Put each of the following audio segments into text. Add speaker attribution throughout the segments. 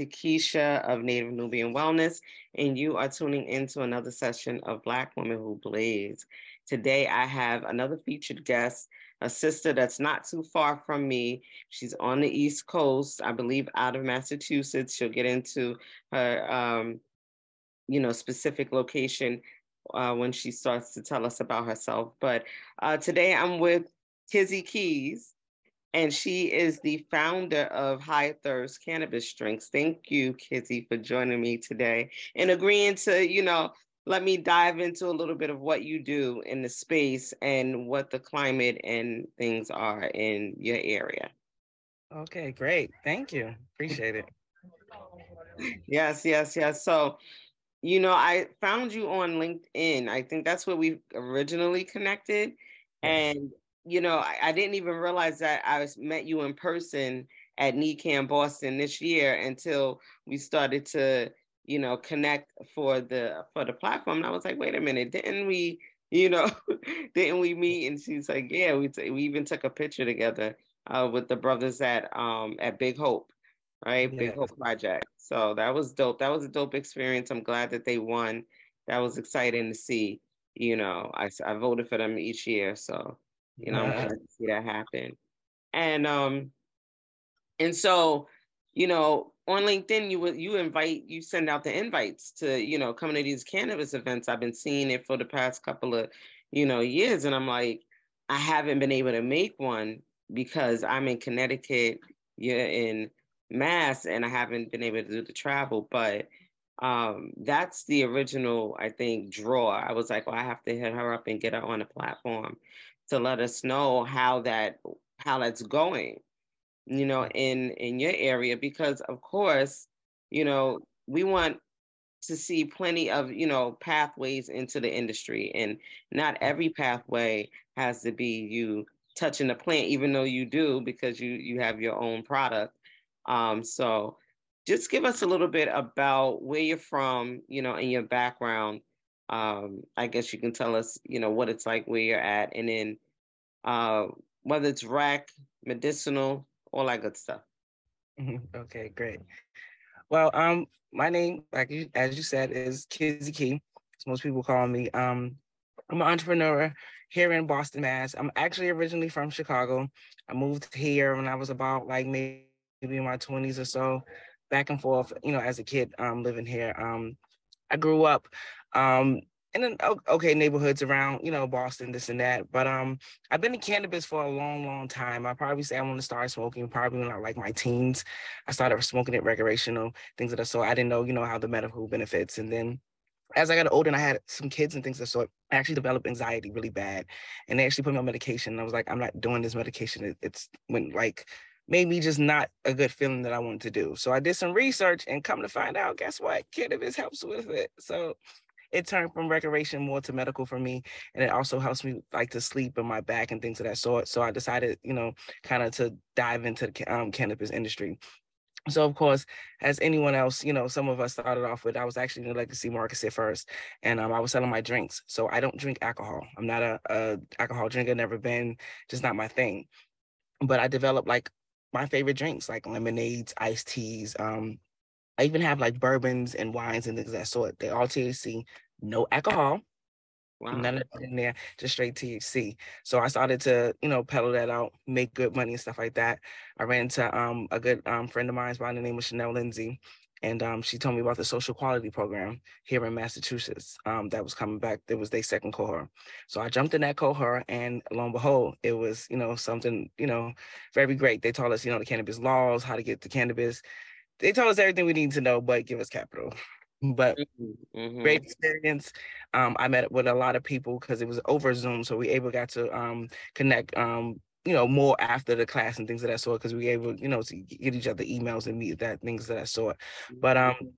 Speaker 1: Takesha of Native Nubian Wellness, and you are tuning into another session of Black Women Who Blaze. Today, I have another featured guest, a sister that's not too far from me. She's on the East Coast, I believe, out of Massachusetts. She'll get into her, um, you know, specific location uh, when she starts to tell us about herself. But uh, today, I'm with Kizzy Keys and she is the founder of High Thirst Cannabis Drinks. Thank you, Kizzy, for joining me today and agreeing to, you know, let me dive into a little bit of what you do in the space and what the climate and things are in your area.
Speaker 2: Okay, great. Thank you. Appreciate it.
Speaker 1: yes, yes, yes. So, you know, I found you on LinkedIn. I think that's where we originally connected. And you know, I, I, didn't even realize that I was, met you in person at NECANN Boston this year until we started to, you know, connect for the for the platform. And I was like, wait a minute, didn't we, you know, didn't we meet? And she's like, yeah, we t- we even took a picture together uh, with the brothers at um at Big Hope, right? Big Hope Project. So that was dope. That was a dope experience. I'm glad that they won. That was exciting to see. You know, I I voted for them each year, so you know, I'm to see that happen. And um, and so, you know, on LinkedIn, you would you invite you send out the invites to you know coming to these cannabis events. I've been seeing it for the past couple of you know years, and I'm like, I haven't been able to make one because I'm in Connecticut, you're in Mass, and I haven't been able to do the travel. But um, that's the original, I think, draw. I was like, well, I have to hit her up and get her on a platform to let us know how that how that's going you know in in your area because of course you know we want to see plenty of you know pathways into the industry and not every pathway has to be you touching the plant even though you do because you you have your own product. Um so just give us a little bit about where you're from you know and your background um, I guess you can tell us, you know, what it's like where you're at, and then uh, whether it's rec, medicinal, all that good stuff.
Speaker 2: okay, great. Well, um, my name, like as you said, is Kizzy Key. As most people call me. Um, I'm an entrepreneur here in Boston, Mass. I'm actually originally from Chicago. I moved here when I was about like maybe in my 20s or so, back and forth, you know, as a kid um, living here. Um, I grew up um, in an okay neighborhoods around, you know, Boston, this and that. But um, I've been in cannabis for a long, long time. I probably say I want to start smoking probably when I like my teens. I started smoking it recreational, things of that sort. I didn't know, you know, how the medical benefits. And then as I got older and I had some kids and things of that sort, I actually developed anxiety really bad. And they actually put me on medication. And I was like, I'm not doing this medication. It, it's when like made me just not a good feeling that I wanted to do. So I did some research and come to find out, guess what? Cannabis helps with it. So it turned from recreation more to medical for me. And it also helps me like to sleep in my back and things of that sort. So I decided, you know, kind of to dive into the um, cannabis industry. So of course, as anyone else, you know, some of us started off with, I was actually in the legacy market at first, and um, I was selling my drinks. So I don't drink alcohol. I'm not a, a alcohol drinker. Never been, just not my thing. But I developed like my favorite drinks, like lemonades, iced teas, um, I even have like bourbons and wines and things of that sort. They all THC, no alcohol. Wow. None of that in there, just straight THC. So I started to, you know, peddle that out, make good money and stuff like that. I ran into um, a good um, friend of mine by the name of Chanel Lindsay, and um, she told me about the social equity program here in Massachusetts um, that was coming back. It was their second cohort. So I jumped in that cohort, and lo and behold, it was, you know, something, you know, very great. They taught us, you know, the cannabis laws, how to get the cannabis, they told us everything we need to know, but give us capital. But mm-hmm. mm-hmm. great experience. Um, I met with a lot of people because it was over Zoom, so we able got to um, connect. You know, more after the class and things of that sort, because we able, you know, to get each other emails and meet that things of that sort. But um, mm-hmm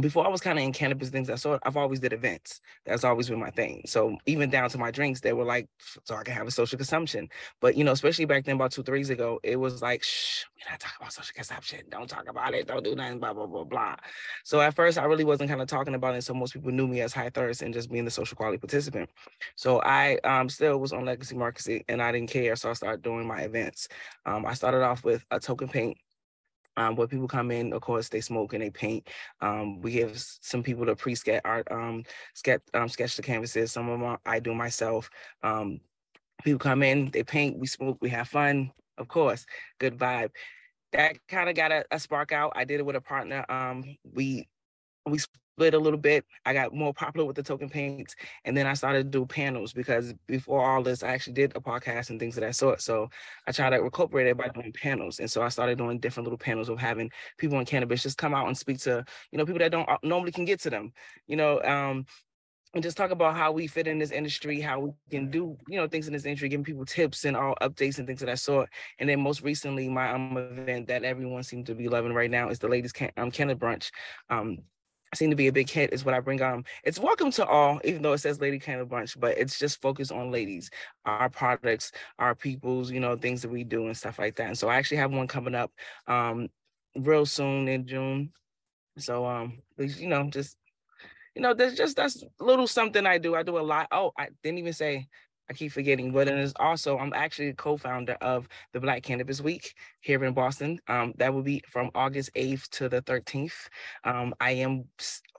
Speaker 2: before I was kind of in cannabis things, I saw I've always did events. That's always been my thing. So even down to my drinks, they were like, so I can have a social consumption. But you know, especially back then, about two, three years ago, it was like, shh, we're not talking about social consumption. Don't talk about it. Don't do nothing. Blah blah blah blah. So at first, I really wasn't kind of talking about it. So most people knew me as high thirst and just being the social equity participant. So I um still was on legacy marketing and I didn't care. So I started doing my events. Um, I started off with a token paint um, where people come in, of course, they smoke and they paint. Um, we give some people to pre-sketch art, um, sketch, um, sketch the canvases. Some of them I do myself. Um, people come in, they paint, we smoke, we have fun. Of course, good vibe. That kind of got a, a, spark out. I did it with a partner. Um, we we split a little bit. I got more popular with the token paints, and then I started to do panels because before all this, I actually did a podcast and things of that sort. So I tried to incorporate it by doing panels, and so I started doing different little panels of having people in cannabis just come out and speak to you know people that don't uh, normally can get to them. You know, um, and just talk about how we fit in this industry, how we can do, you know, things in this industry, giving people tips and all updates and things of that sort. And then most recently, my um, event that everyone seems to be loving right now is the ladies can um Canada brunch. Um, seem to be a big hit is what I bring on. It's welcome to all, even though it says Lady Canada Brunch, but it's just focused on ladies, our products, our peoples, you know, things that we do and stuff like that. And so I actually have one coming up um real soon in June. So um, you know, just you know, there's just that's little something I do. I do a lot. Oh, I didn't even say I keep forgetting, but it is also I'm actually a co-founder of the Black Cannabis Week here in Boston. Um, that will be from August 8th to the 13th. Um, I am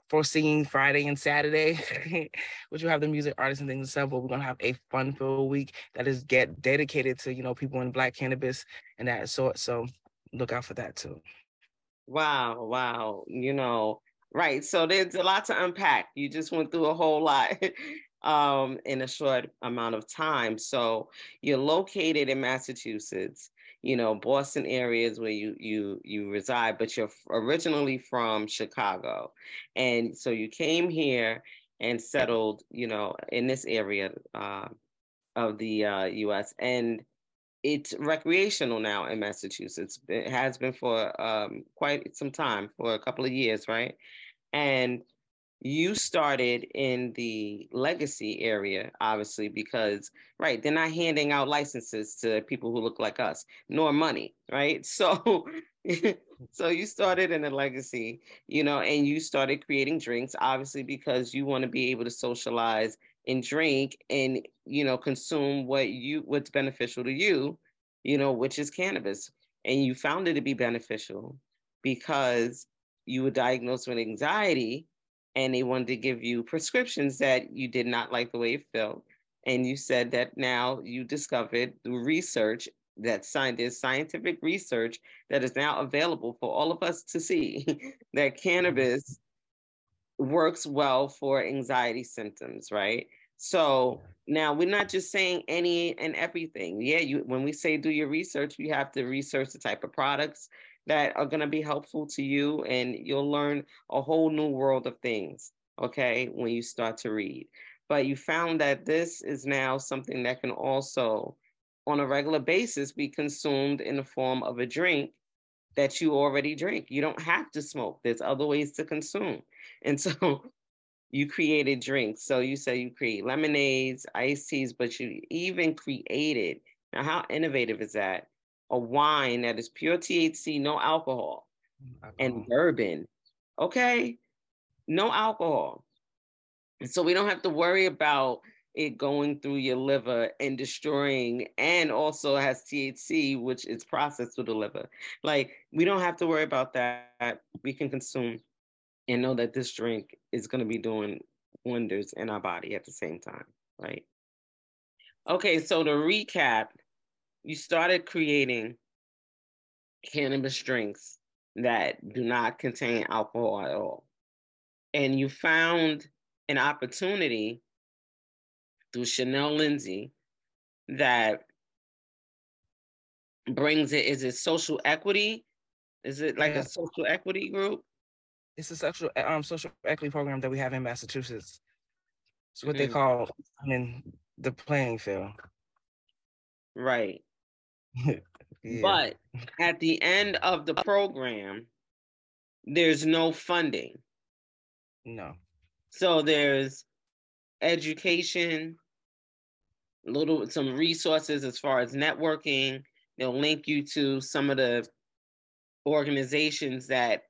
Speaker 2: foreseeing Friday and Saturday, which will have the music artists and things and stuff. But we're gonna have a fun-filled week that is get dedicated to you know people in Black cannabis and that sort. So look out for that too.
Speaker 1: Wow, wow. You know, right. So there's a lot to unpack. You just went through a whole lot. um, in a short amount of time. So you're located in Massachusetts, you know, Boston areas where you you you reside, but you're originally from Chicago, and so you came here and settled, you know, in this area uh, of the uh, U.S. and it's recreational now in Massachusetts. It has been for um, quite some time, for a couple of years, right? And you started in the legacy area obviously because right they're not handing out licenses to people who look like us nor money right? So so you started in the legacy you know and you started creating drinks obviously because you want to be able to socialize and drink and you know consume what you what's beneficial to you you know which is cannabis. And you found it to be beneficial because you were diagnosed with anxiety and they wanted to give you prescriptions that you did not like the way it felt. And you said that now you discovered through research that there's scientific research that is now available for all of us to see that cannabis works well for anxiety symptoms, right? So now we're not just saying any and everything. Yeah, you when we say do your research, you have to research the type of products that are going to be helpful to you and you'll learn a whole new world of things okay when you start to read. But you found that this is now something that can also on a regular basis be consumed in the form of a drink that you already drink. You don't have to smoke. There's other ways to consume. And so you created drinks. So you say you create lemonades iced teas but you even created now how innovative is that a wine that is pure THC, no alcohol, alcohol. and bourbon. Okay, no alcohol. And so we don't have to worry about it going through your liver and destroying, and also has THC, which is processed through the liver. Like we don't have to worry about that. We can consume and know that this drink is going to be doing wonders in our body at the same time, right? Okay, so to recap, you started creating cannabis drinks that do not contain alcohol at all. And you found an opportunity through Chanel Lindsay that brings it is it social equity? Is it like yeah. a social equity group?
Speaker 2: It's a social um social equity program that we have in Massachusetts. It's what mm-hmm. they call I mean the playing field.
Speaker 1: Right. yeah. But at the end of the program, there's no funding.
Speaker 2: No.
Speaker 1: So there's education, little some resources as far as networking. They'll link you to some of the organizations that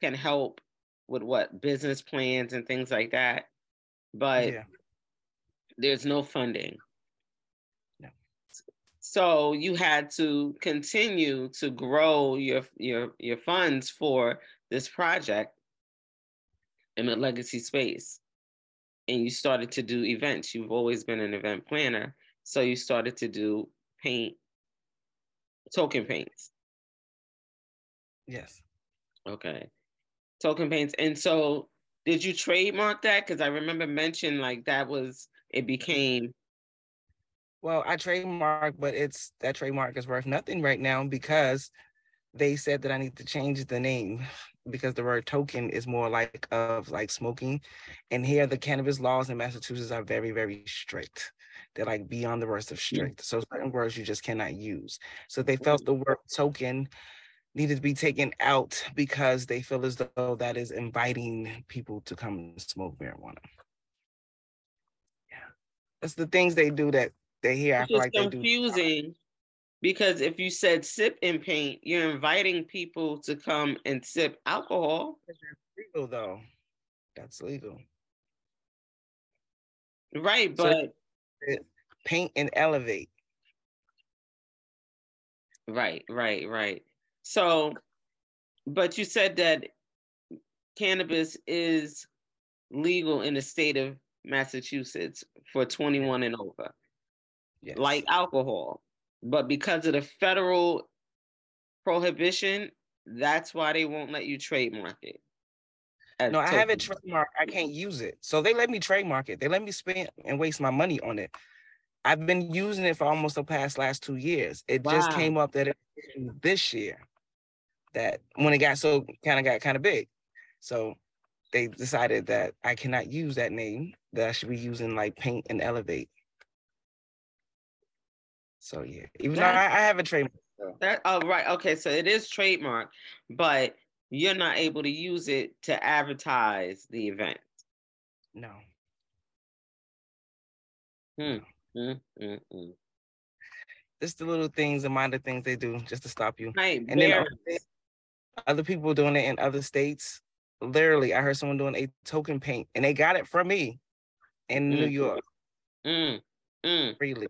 Speaker 1: can help with what business plans and things like that. But yeah. there's no funding. So you had to continue to grow your your your funds for this project in the legacy space. And you started to do events. You've always been an event planner. So you started to do paint token paints.
Speaker 2: Yes.
Speaker 1: Okay. Token paints. And so did you trademark that? Because I remember mentioning like that was it became
Speaker 2: well, I trademark, but it's that trademark is worth nothing right now because they said that I need to change the name because the word token is more like of like smoking. And here the cannabis laws in Massachusetts are very, very strict. They're like beyond the worst of strict. So certain words you just cannot use. So they felt the word token needed to be taken out because they feel as though that is inviting people to come and smoke marijuana. Yeah. That's the things they do that they hear. I like
Speaker 1: confusing because if you said sip and paint, you're inviting people to come and sip alcohol.
Speaker 2: That's legal though. That's legal.
Speaker 1: Right, but
Speaker 2: so paint and elevate.
Speaker 1: Right, right, right. So, but you said that cannabis is legal in the state of Massachusetts for 21 and over, yes. like alcohol. But because of the federal prohibition, that's why they won't let you trademark it.
Speaker 2: No, I have it trademark. I can't use it. So they let me trademark it. They let me spend and waste my money on it. I've been using it for almost the past last two years. It wow. just came up that it, this year that when it got so kind of got kind of big. So they decided that I cannot use that name, that I should be using like paint and elevate. So yeah, even though I, I have a trademark.
Speaker 1: That oh right, okay, so it is trademark, but you're not able to use it to advertise the event.
Speaker 2: No.
Speaker 1: Hmm. Mm, mm, mm.
Speaker 2: Just the little things, the minor things they do just to stop you.
Speaker 1: Right.
Speaker 2: And then other people doing it in other states. Literally, I heard someone doing a token paint and they got it from me in. New York.
Speaker 1: Mm. Mm.
Speaker 2: Freely.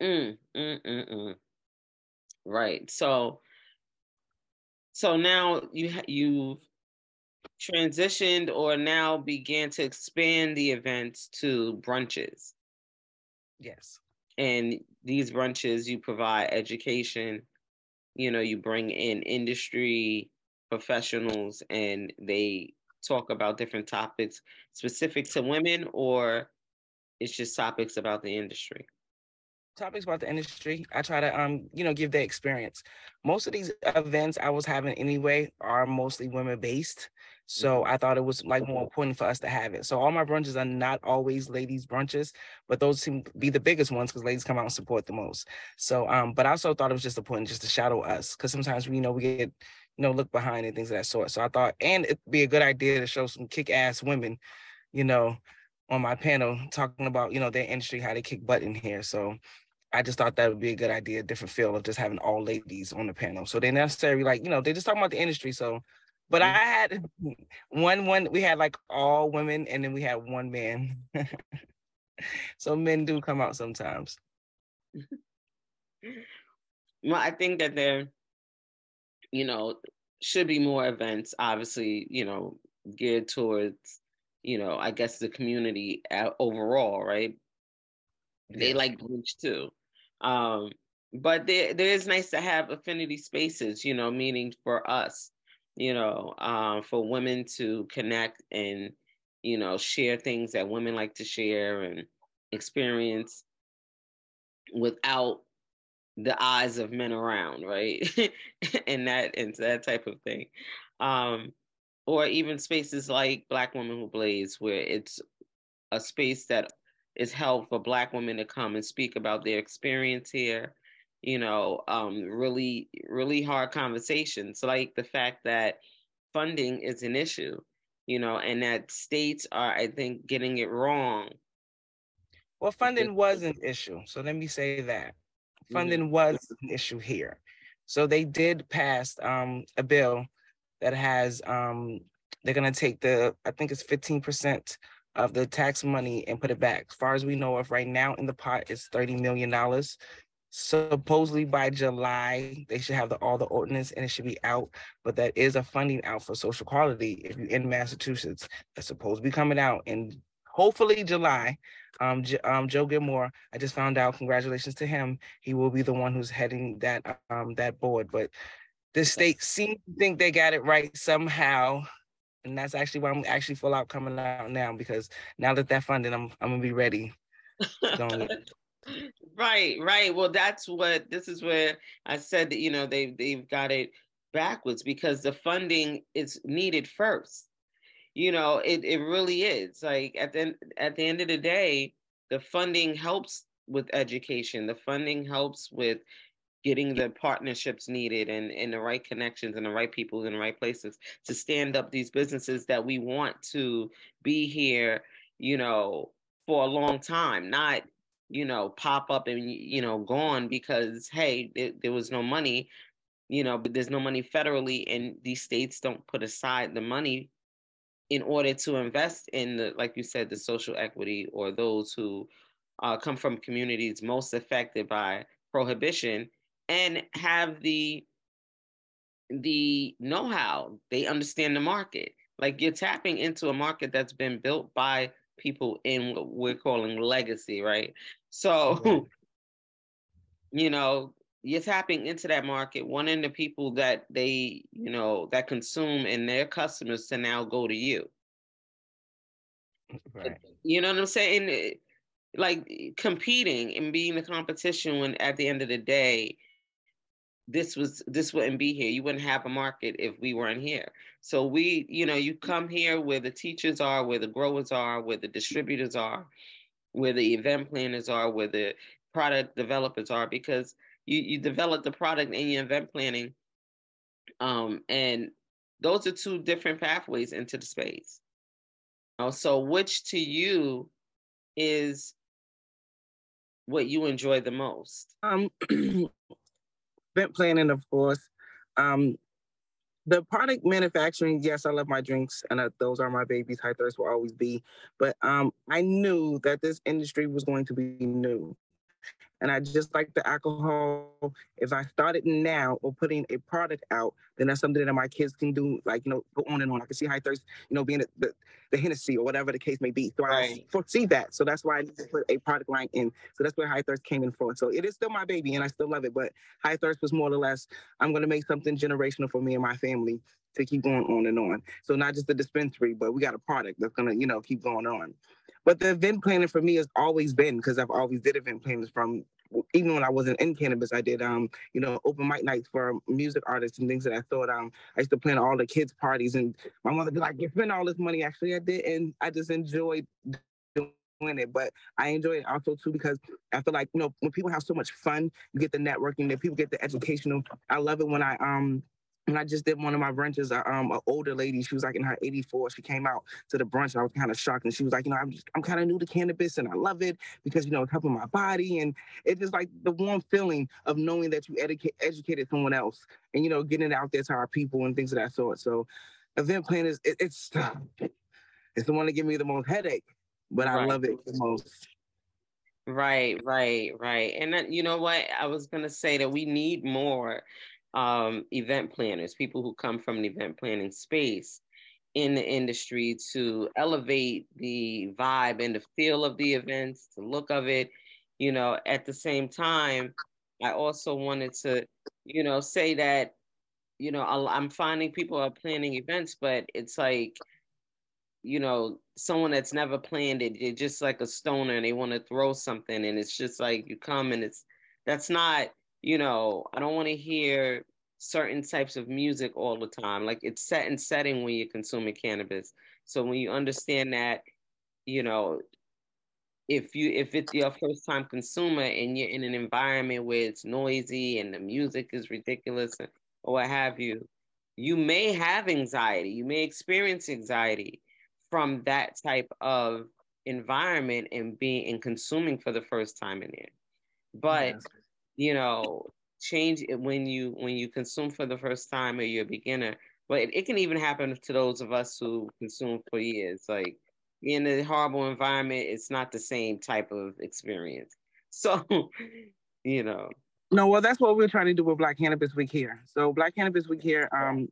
Speaker 1: Mm. Mm. Mm. Mm. Right. So so now you you've transitioned or now began to expand the events to brunches.
Speaker 2: Yes.
Speaker 1: And these brunches you provide education you know you bring in industry professionals and they talk about different topics specific to women or it's just topics about the industry
Speaker 2: topics about the industry i try to um you know give the experience most of these events i was having anyway are mostly women based so mm-hmm. I thought it was like more important for us to have it. So all my brunches are not always ladies brunches, but those seem to be the biggest ones because ladies come out and support the most. So um, but I also thought it was just important just to shadow us because sometimes we you know we get you know look behind and things of that sort. So I thought and it'd be a good idea to show some kick ass women, you know, on my panel talking about you know their industry how they kick butt in here. So I just thought that would be a good idea, different feel of just having all ladies on the panel. So they necessarily like, you know, they just talking about the industry. So but mm-hmm. I had one one we had like all women and then we had one man. so men do come out sometimes.
Speaker 1: Well, I think that there, you know, should be more events, obviously, you know, geared towards, you know, I guess the community uh, overall, right? They like brunch too. Um, but there, there is nice to have affinity spaces, you know, meaning for us you know, um, for women to connect and, you know, share things that women like to share and experience without the eyes of men around, right? and that and that type of thing. Um, or even spaces like Black Women Who Blaze, where it's a space that is held for Black women to come and speak about their experience here you know, um, really, really hard conversations, like the fact that funding is an issue, you know, and that states are, I think, getting it wrong.
Speaker 2: Well, funding was an issue. So let me say that funding mm-hmm. was an issue here. So they did pass um, a bill that has, um, they're going to take the, I think it's 15% of the tax money and put it back. As far as we know of right now in the pot, is $30 million supposedly by July they should have the, all the ordinance and it should be out. But that is a funding out for social equity. If you're in Massachusetts, that's supposed to be coming out in hopefully July. Um, um, Joe Gilmore, I just found out. Congratulations to him. He will be the one who's heading that um that board. But the state seems to think they got it right somehow and that's actually why I'm actually full out coming out now because now that that funding, I'm I'm gonna be ready.
Speaker 1: right, right. Well, that's what this is where I said that you know they they've got it backwards because the funding is needed first. You know, it it really is. Like at the at the end of the day, the funding helps with education. The funding helps with getting the partnerships needed and, and the right connections and the right people in the right places to stand up these businesses that we want to be here, you know, for a long time, not, you know, pop up and, you know, gone because, hey, there, there was no money, you know, but there's no money federally and these states don't put aside the money in order to invest in the, like you said, the social equity or those who uh, come from communities most affected by prohibition and have the the know-how. They understand the market. Like you're tapping into a market that's been built by people in what we're calling legacy right? So you know you're tapping into that market wanting the people that they you know that consume and their customers to now go to you. Right. you know what i'm saying? Like competing and being the competition when at the end of the day this was this wouldn't be here. You wouldn't have a market if we weren't here. So we you know you come here where the teachers are where the growers are where the distributors are where the event planners are where the product developers are because you you develop the product in your event planning um and those are two different pathways into the space. So which to you is what you enjoy the most? Um
Speaker 2: event planning, of course. Um, the product manufacturing, yes, I love my drinks, and uh, those are my babies. High thirst will always be. But um, I knew that this industry was going to be new. And I just like the alcohol. If I started now or putting a product out, then that's something that my kids can do, like, you know, go on and on. I can see high thirst, you know, being the, the, Hennessy or whatever the case may be. So right. I foresee that. So that's why I need to put a product line in. So that's where high thirst came in for. So it is still my baby and I still love it. But high thirst was more or less, I'm going to make something generational for me and my family to keep going on and on. So not just the dispensary, but we got a product that's going to, you know, keep going on. But the event planning for me has always been because I've always did event planning from even when I wasn't in cannabis, I did um, you know, open mic nights for music artists and things that I thought um I used to plan all the kids' parties and my mother be like, you spend all this money. Actually, I did, and I just enjoyed doing it. But I enjoy it also too because I feel like, you know, when people have so much fun, you get the networking, that people get the educational. I love it when I um and I just did one of my brunches. Uh, um, an older lady, she was like in her 84. She came out to the brunch, and I was kind of shocked. And she was like, you know, I'm just, I'm kind of new to cannabis, and I love it because you know it's helping my body, and it's just like the warm feeling of knowing that you educate educated someone else, and you know, getting it out there to our people and things of that sort. So, event planners, it, it's it's the one that give me the most headache, but right. I love it the most.
Speaker 1: Right, right, right. And then, you know what? I was going to say that we need more um, event planners, people who come from an event planning space in the industry to elevate the vibe and the feel of the events, the look of it. You know, at the same time, I also wanted to, you know, say that, you know, I'm finding people are planning events, but it's like, you know, someone that's never planned it, they're just like a stoner and they want to throw something. And it's just like you come and it's, that's not you know, I don't want to hear certain types of music all the time. Like it's set and setting when you're consuming cannabis. So when you understand that, you know, if you if it's your first time consumer and you're in an environment where it's noisy and the music is ridiculous or what have you, you may have anxiety. You may experience anxiety from that type of environment and being and consuming for the first time in there. But yes you know, change it when you when you consume for the first time or you're a beginner. But it, it can even happen to those of us who consume for years. Like in a horrible environment, it's not the same type of experience. So, you know.
Speaker 2: No, well, that's what we're trying to do with Black Cannabis Week here. So Black Cannabis Week here, um,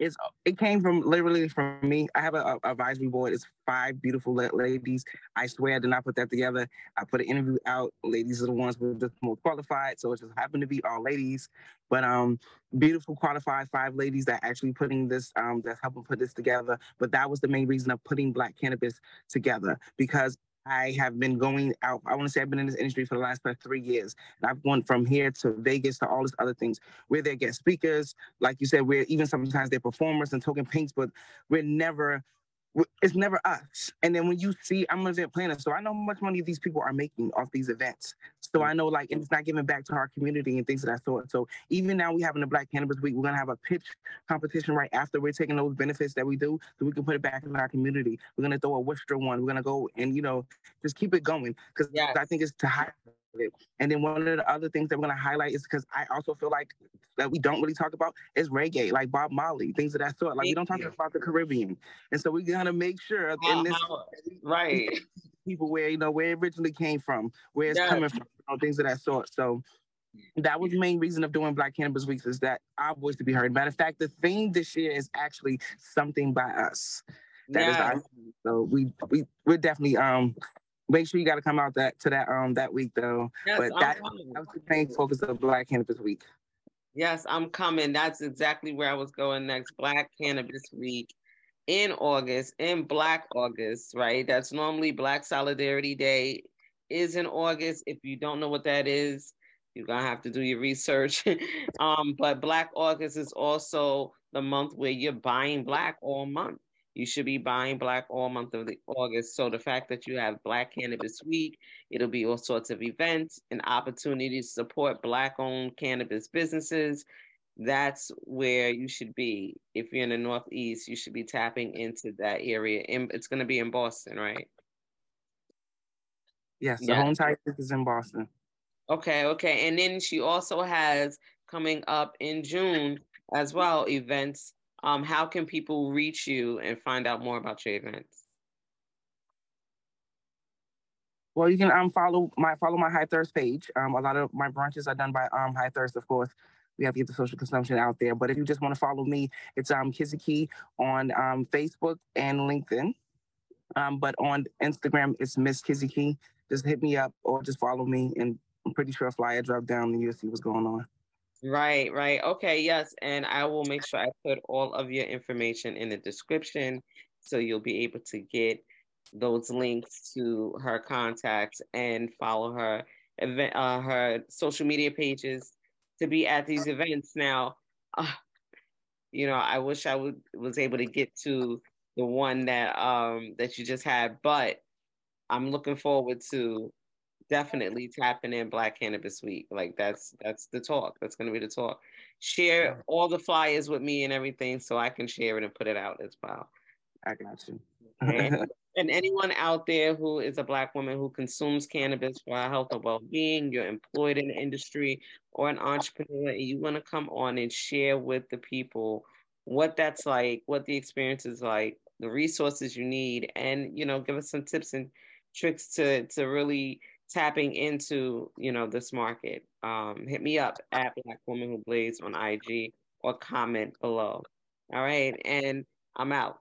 Speaker 2: it's it came from literally from me. I have a, a advisory board. It's five beautiful ladies. I swear I did not put that together. I put an interview out. Ladies are the ones are the most qualified, so it just happened to be all ladies. But um, beautiful qualified five ladies that actually putting this um that's helping put this together. But that was the main reason of putting Black cannabis together because I have been going out. I want to say I've been in this industry for the last uh, three years. And I've gone from here to Vegas to all these other things where they get speakers. Like you said, we're even sometimes they're performers and token pinks, but we're never it's never us. And then when you see, I'm an event planner, so I know how much money these people are making off these events. So mm. I know like and it's not giving back to our community and things of that sort. So even now we having a Black Cannabis Week, we're gonna have a pitch competition right after we're taking those benefits that we do, so we can put it back in our community. We're gonna throw a Worcester one. We're gonna go and you know just keep it going because yes. I think it's to highlight it. And then one of the other things that we're gonna highlight is because I also feel like that we don't really talk about is reggae, like Bob Marley, things of that sort. Like Thank we don't talk you. about the Caribbean, and so we're gonna make sure in this
Speaker 1: right
Speaker 2: people where you know where it originally came from, where it's yes. coming from, you know, things of that sort. So that was the main reason of doing Black Cannabis Weeks is that our voice to be heard. Matter of fact, the theme this year is actually something by us. That yeah. is our, so we we we're definitely um make sure you got to come out that to that um that week though. Yes, but that, that was the main focus of Black Cannabis Week.
Speaker 1: Yes, I'm coming. That's exactly where I was going next. Black Cannabis Week in August, in Black August, right? That's normally Black Solidarity Day is in August. If you don't know what that is, you're gonna have to do your research. um, but Black August is also the month where you're buying black all month. You should be buying black all month of the August. So the fact that you have Black Cannabis Week, it'll be all sorts of events and opportunities to support black-owned cannabis businesses. That's where you should be. If you're in the Northeast, you should be tapping into that area. And It's going to be in Boston, right?
Speaker 2: Yes, the yeah. home site is in Boston.
Speaker 1: Okay, okay. And then she also has coming up in June as well events um, how can people reach you and find out more about your events?
Speaker 2: Well, you can um follow my follow my High Thirst page. Um, a lot of my brunches are done by um High Thirst, of course. We have to get the social consumption out there. But if you just want to follow me, it's um Kizzy Key on um Facebook and LinkedIn. Um, but on Instagram, it's Miss Kizzy. Just hit me up or just follow me, and I'm pretty sure a flyer drop down and you'll see what's going on.
Speaker 1: Right, right. Okay, yes. And I will make sure I put all of your information in the description so you'll be able to get those links to her contacts and follow her event uh, her social media pages to be at these events now uh, you know i wish i would was able to get to the one that um that you just had but i'm looking forward to definitely tapping in Black Cannabis Week. Like that's that's the talk. That's gonna be the talk. Share all the flyers with me and everything so I can share it and put it out as well.
Speaker 2: I got you.
Speaker 1: and, and anyone out there who is a black woman who consumes cannabis for health or well-being, you're employed in the industry or an entrepreneur, and you want to come on and share with the people what that's like, what the experience is like, the resources you need, and you know, give us some tips and tricks to to really tapping into you know this market um, hit me up at black woman who blaze on ig or comment below. All right and i'm out